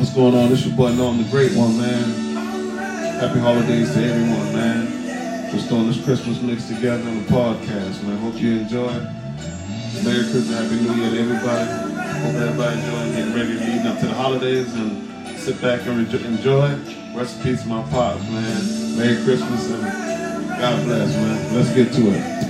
What's going on? This your boy Norm the Great One, man. Happy holidays to everyone, man. Just throwing this Christmas mix together on the podcast, man. Hope you enjoy. Merry Christmas, Happy New Year to everybody. Hope everybody enjoying getting ready leading up to the holidays and sit back and enjoy. Rest in peace, my pops, man. Merry Christmas and God bless, man. Let's get to it.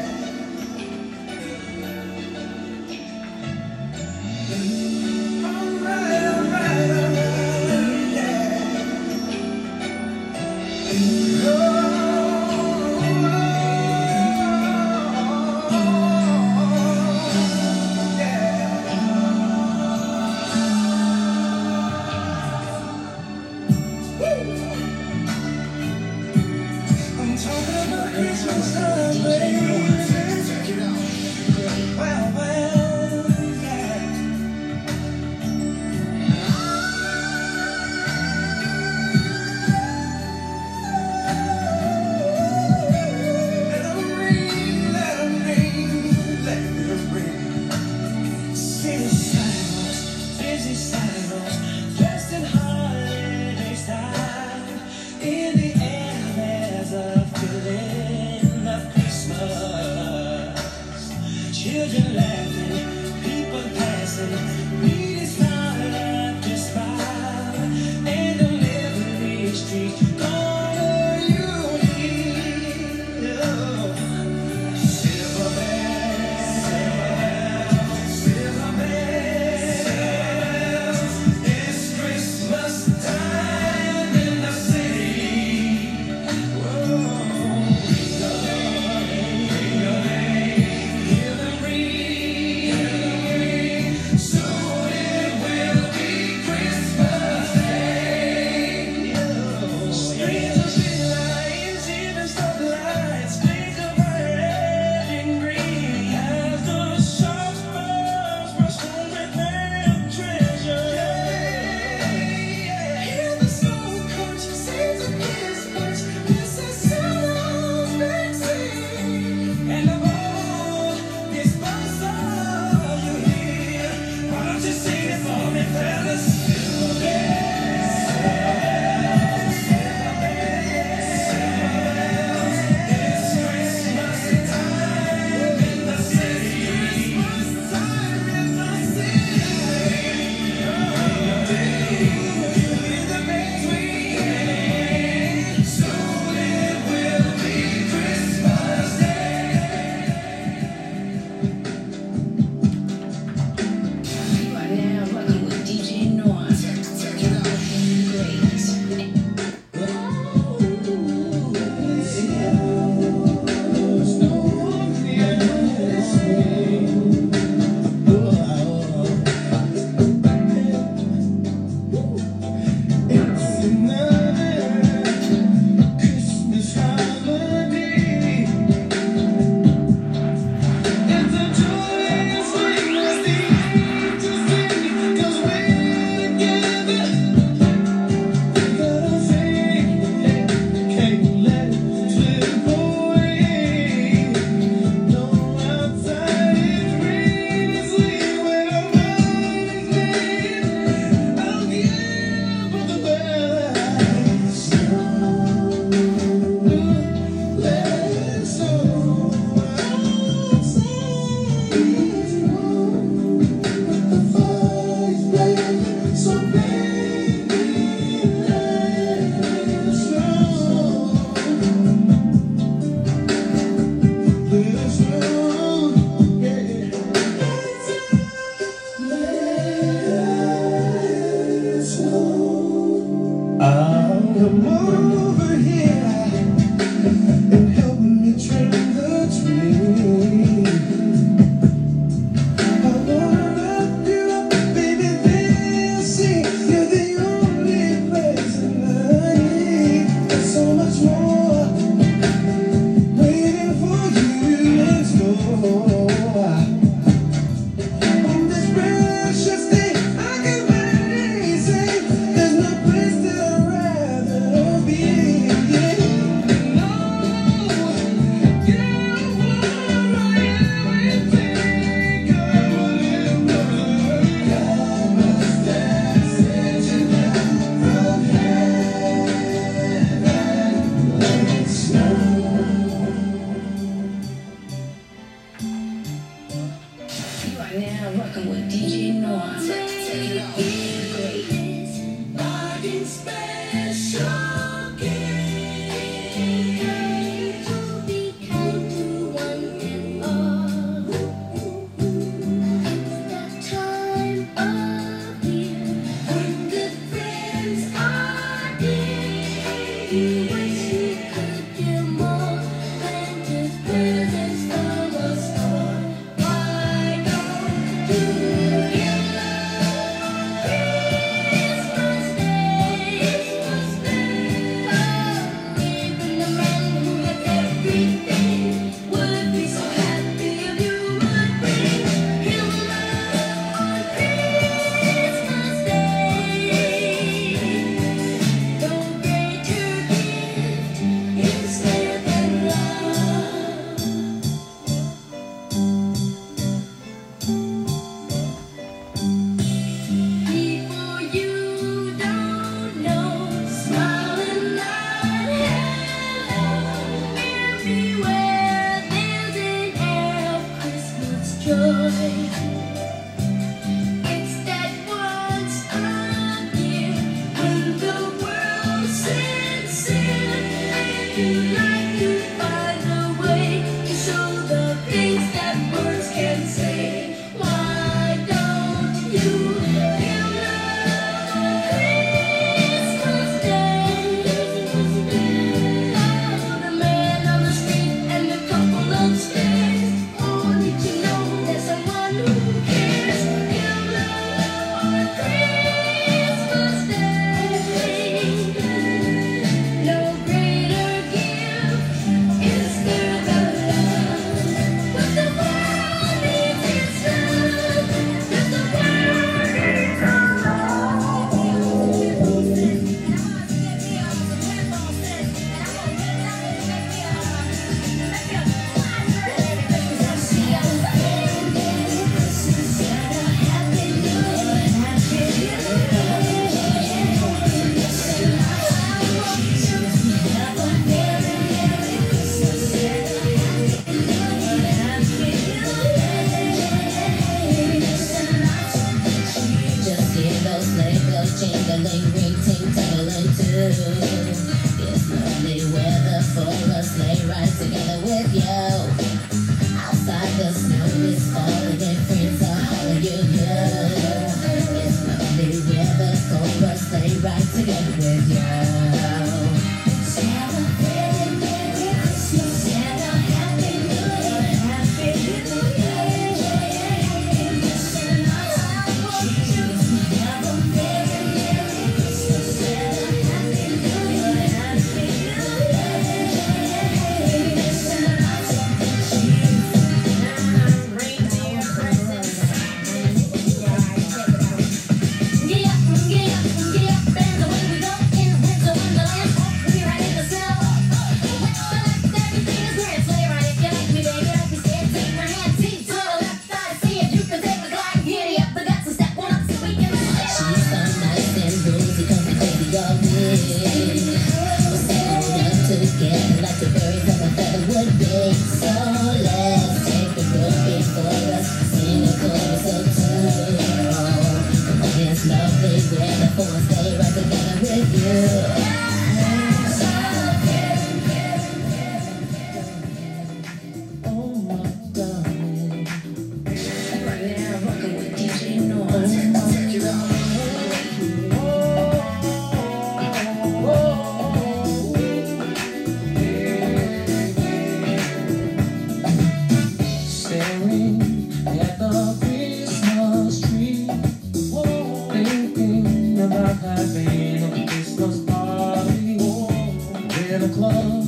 Having a Christmas party with a club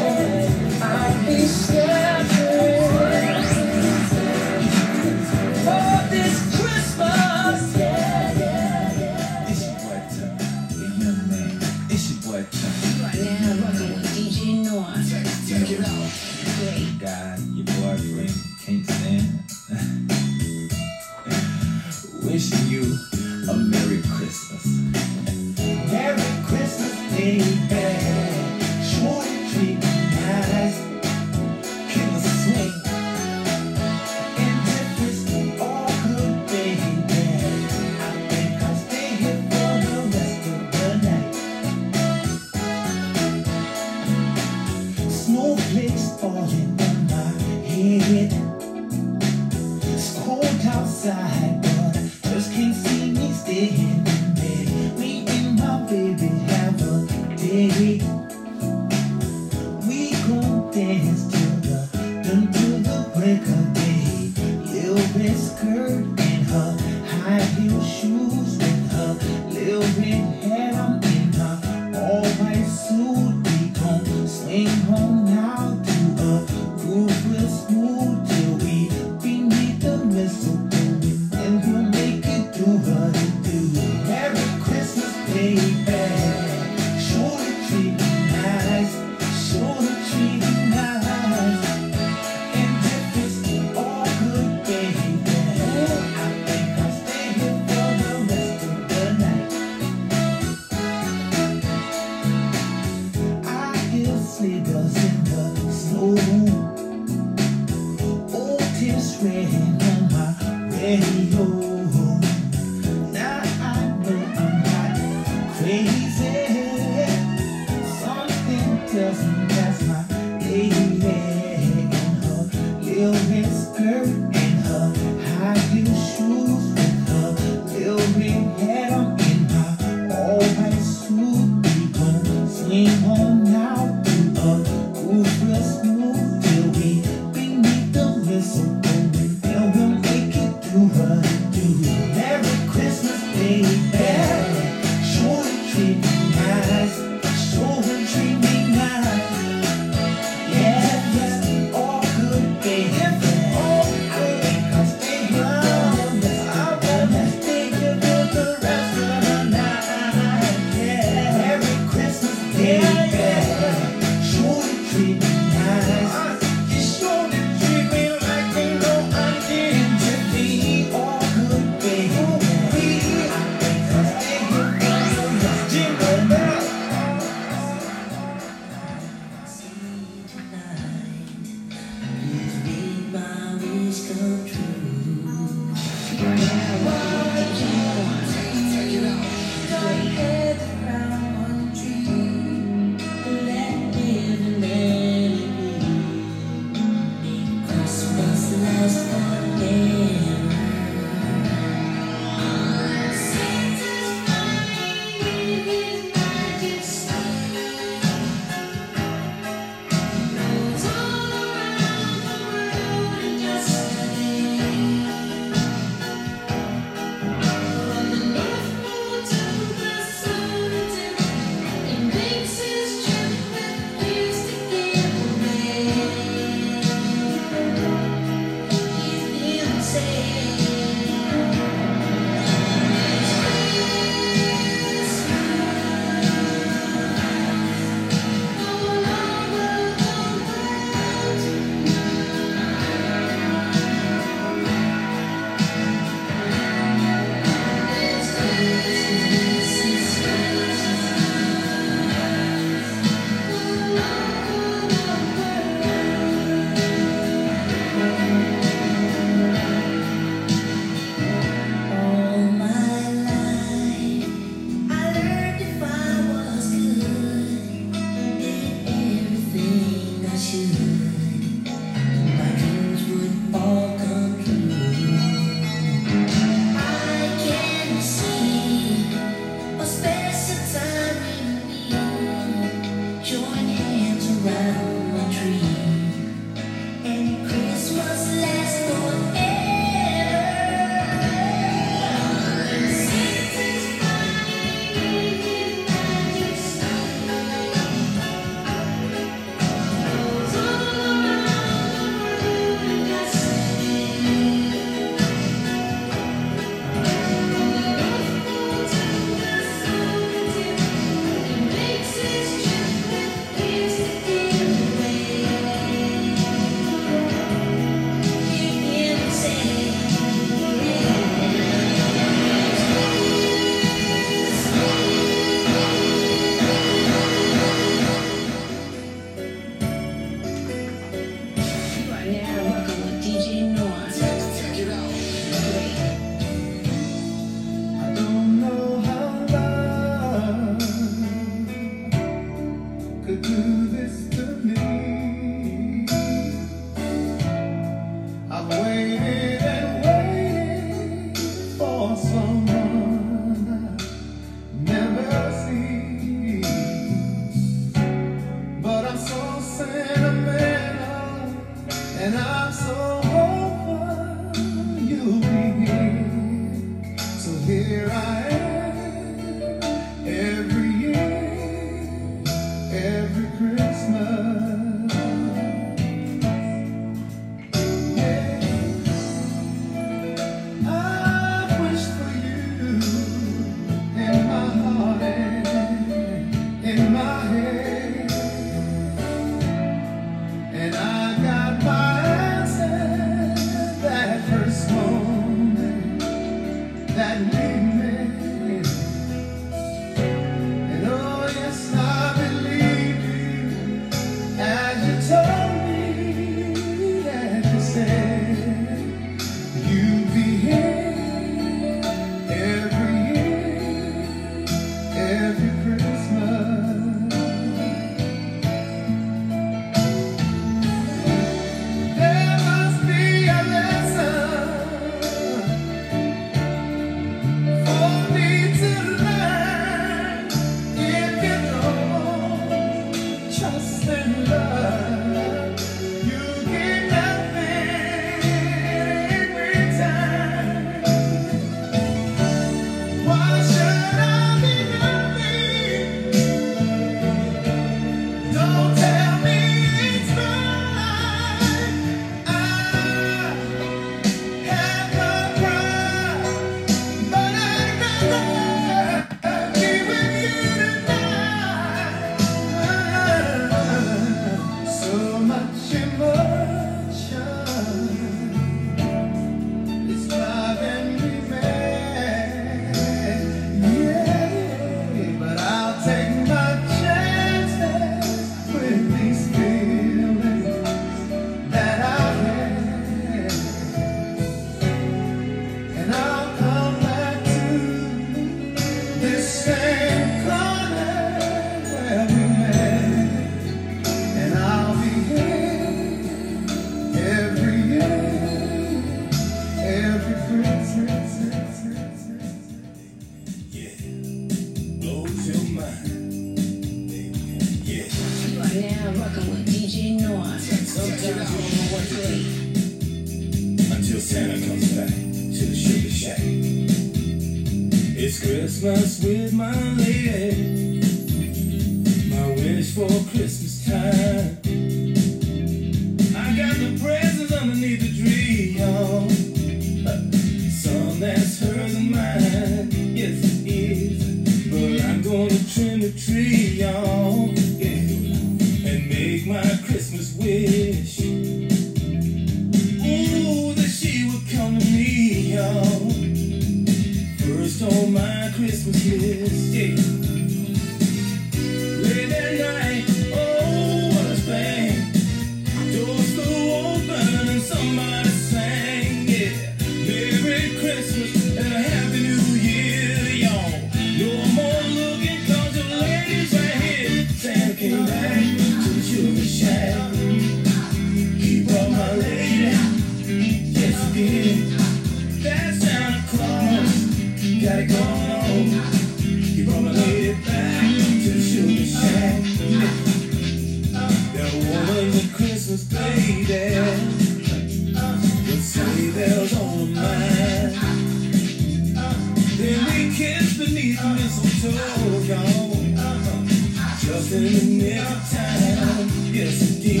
Yes, it.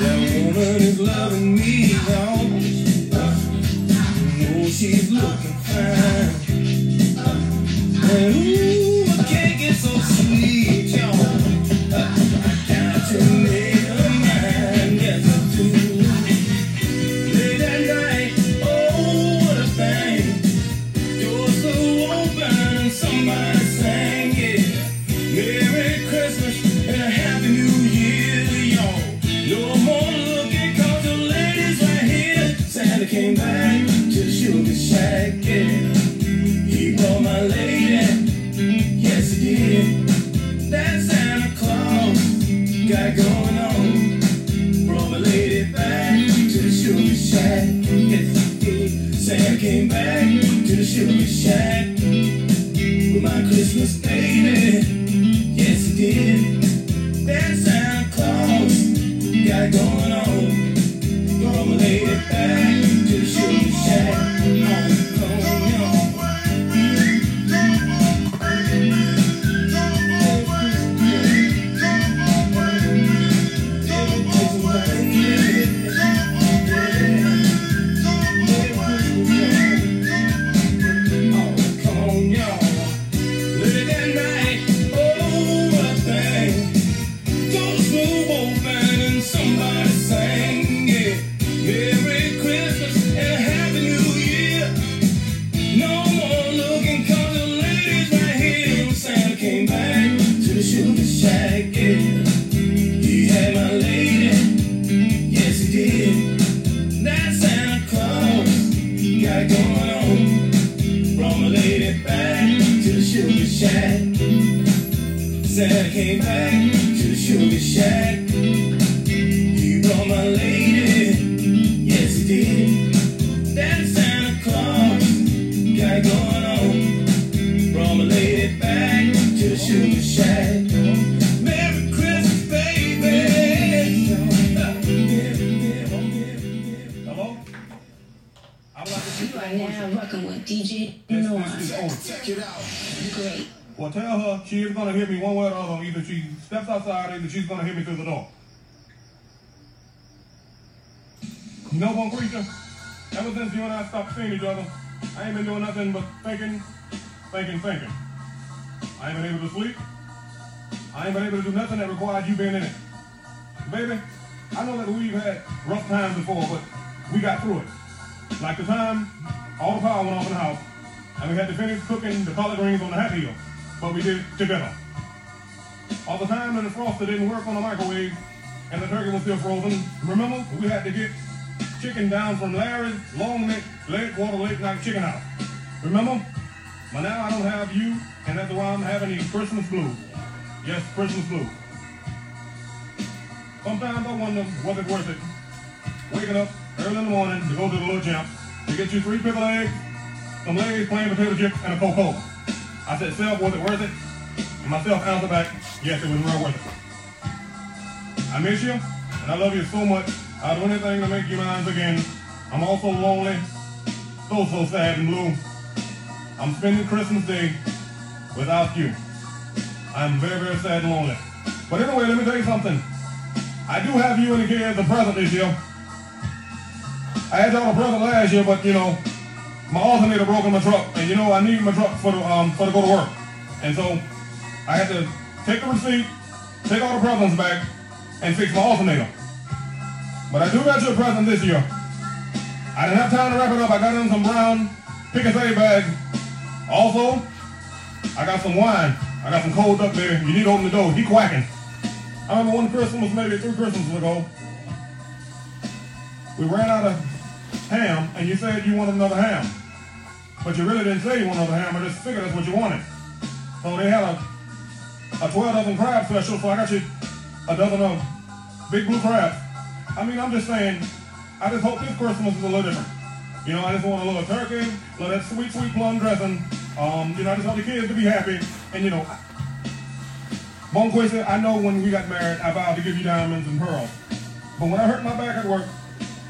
That woman is loving me. Oh, she's looking fine. And ooh, came back back to the had my lady, yes he did. That Santa Claus got going on. Brought my lady back to the sugar shack. Santa came back DJ. Great. Well, tell her she is going to hear me one way or the other. Either she steps outside, either she's going to hear me through the door. You know, one creature, ever since you and I stopped seeing each other, I ain't been doing nothing but thinking, thinking, thinking. I ain't been able to sleep. I ain't been able to do nothing that required you being in it. Baby, I know that we've had rough times before, but we got through it. Like the time all the power went off in the house, and we had to finish cooking the collard greens on the hat hill, but we did it together. All the time that the froster didn't work on the microwave, and the turkey was still frozen. Remember, we had to get chicken down from Larry's Long Neck Lake Water Lake Night Chicken House. Remember? But now I don't have you, and that's why I'm having the Christmas blues. Yes, Christmas blues. Sometimes I wonder, was it worth it? Waking up early in the morning to go to the little champ to get you three pickled eggs, some legs, plain potato chips, and a Coca-Cola. I said, Self, was it worth it? And myself answered back, yes, it was real worth it. I miss you, and I love you so much. I'll do anything to make you mine again. I'm also lonely, so, so sad and blue. I'm spending Christmas Day without you. I'm very, very sad and lonely. But anyway, let me tell you something. I do have you in the kids a present this year. I had y'all a present last year, but you know, my alternator broke in my truck, and you know I need my truck for the um for to go to work, and so I had to take the receipt, take all the presents back, and fix my alternator. But I do got you a present this year. I didn't have time to wrap it up. I got in some brown pick and save bags. Also, I got some wine. I got some cold duck there. You need to open the door. He quacking. I remember one Christmas, maybe three Christmases ago, we ran out of ham, and you said you wanted another ham. But you really didn't say you wanted another ham. I just figured that's what you wanted. So they had a, a 12 dozen crab special, so I got you a dozen of big blue crabs. I mean, I'm just saying, I just hope this Christmas is a little different. You know, I just want a little turkey, a little that sweet, sweet plum dressing. Um, you know, I just want the kids to be happy. And, you know, Bonquista, I know when we got married, I vowed to give you diamonds and pearls. But when I hurt my back at work,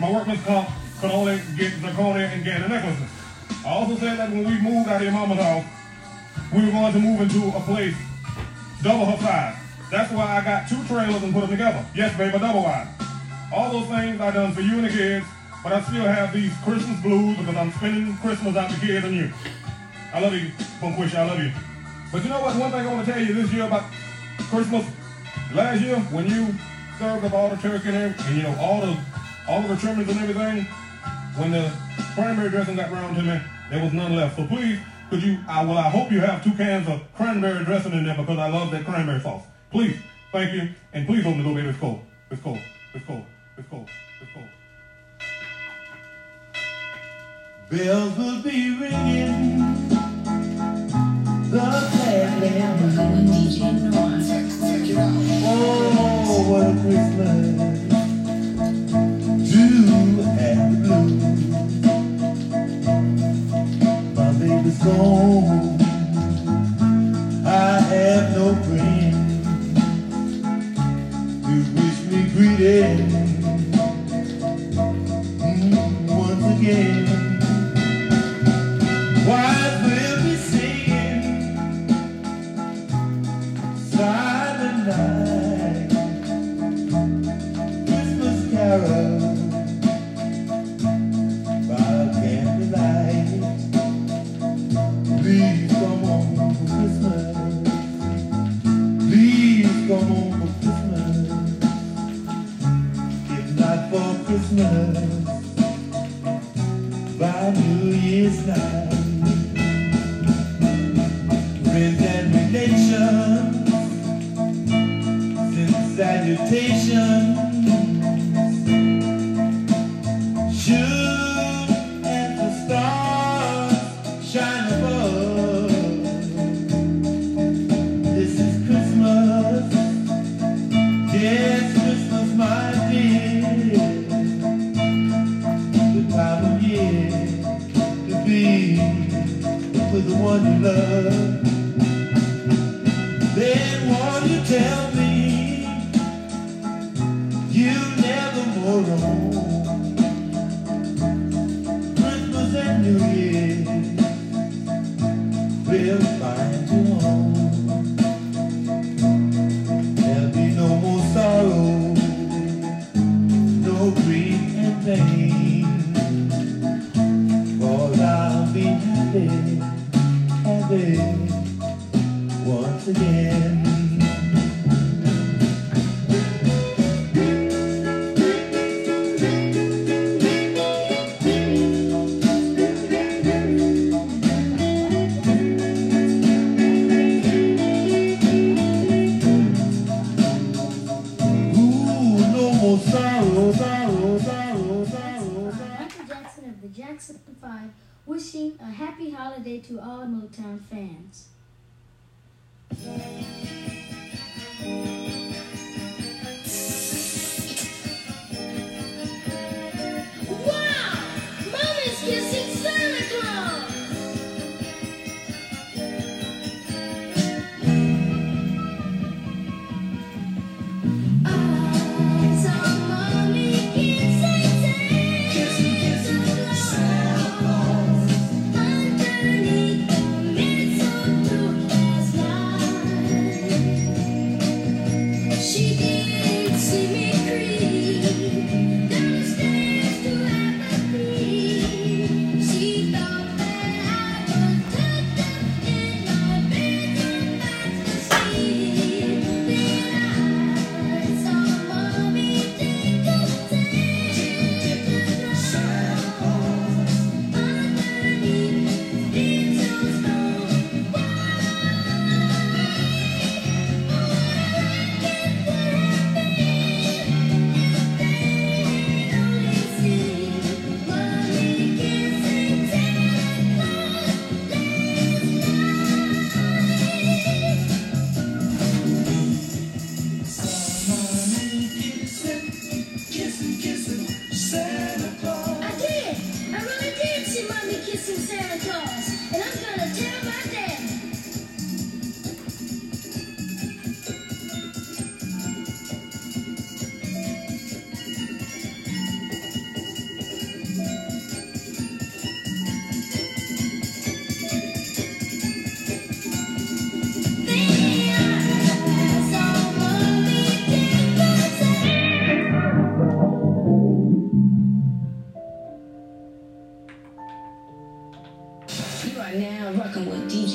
my workman's comp only get zirconia and Gannon necklaces. I also said that when we moved out of your mama's house, we were going to move into a place double her size. That's why I got two trailers and put them together. Yes, baby, double wide. All those things I done for you and the kids, but I still have these Christmas blues because I'm spending Christmas out the kids and you. I love you, Bonquisha, I love you. But you know what? One thing I want to tell you this year about Christmas, last year when you served up all the turkey and, and you know all the all the trimmings and everything, when the cranberry dressing got round to me, there was none left. So please, could you? I well, I hope you have two cans of cranberry dressing in there because I love that cranberry sauce. Please, thank you, and please open the door, baby. It's cold. It's cold. It's cold. It's cold. It's cold. Bells will be ringing. The glad lamb. DJ Noah. Oh, what a Christmas Gone. I have no friend to wish me greeting Christmas, by New Year's night. Once again.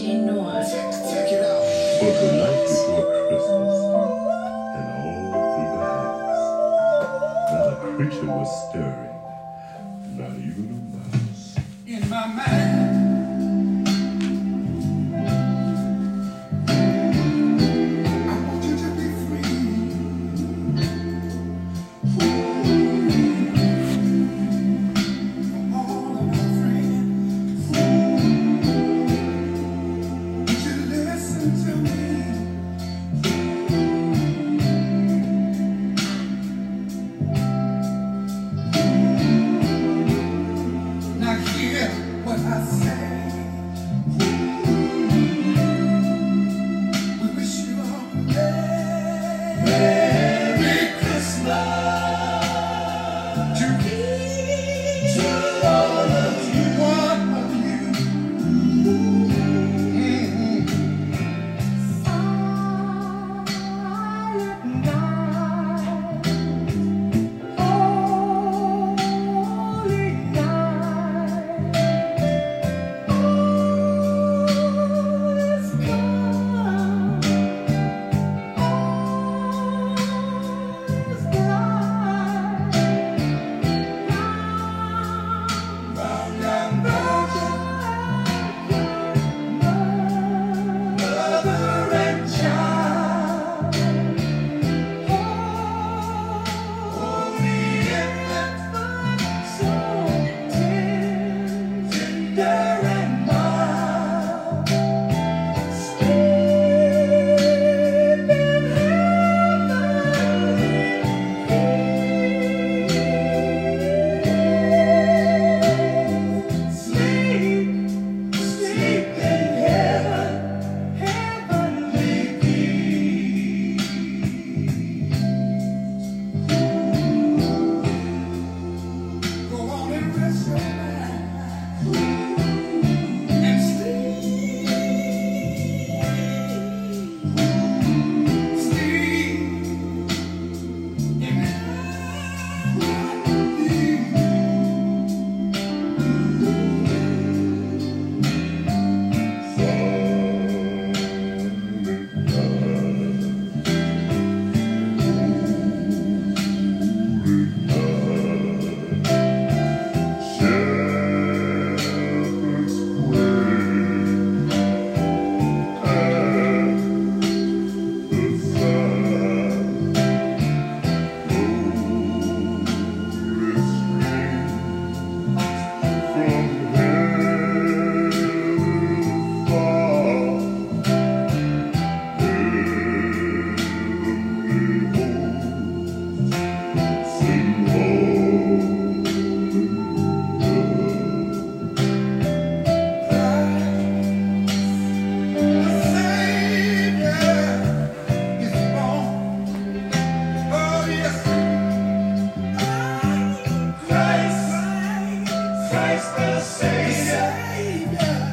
Check it out. But the night before Christmas, and all through the house, not a creature was stirring. Christ the Savior. is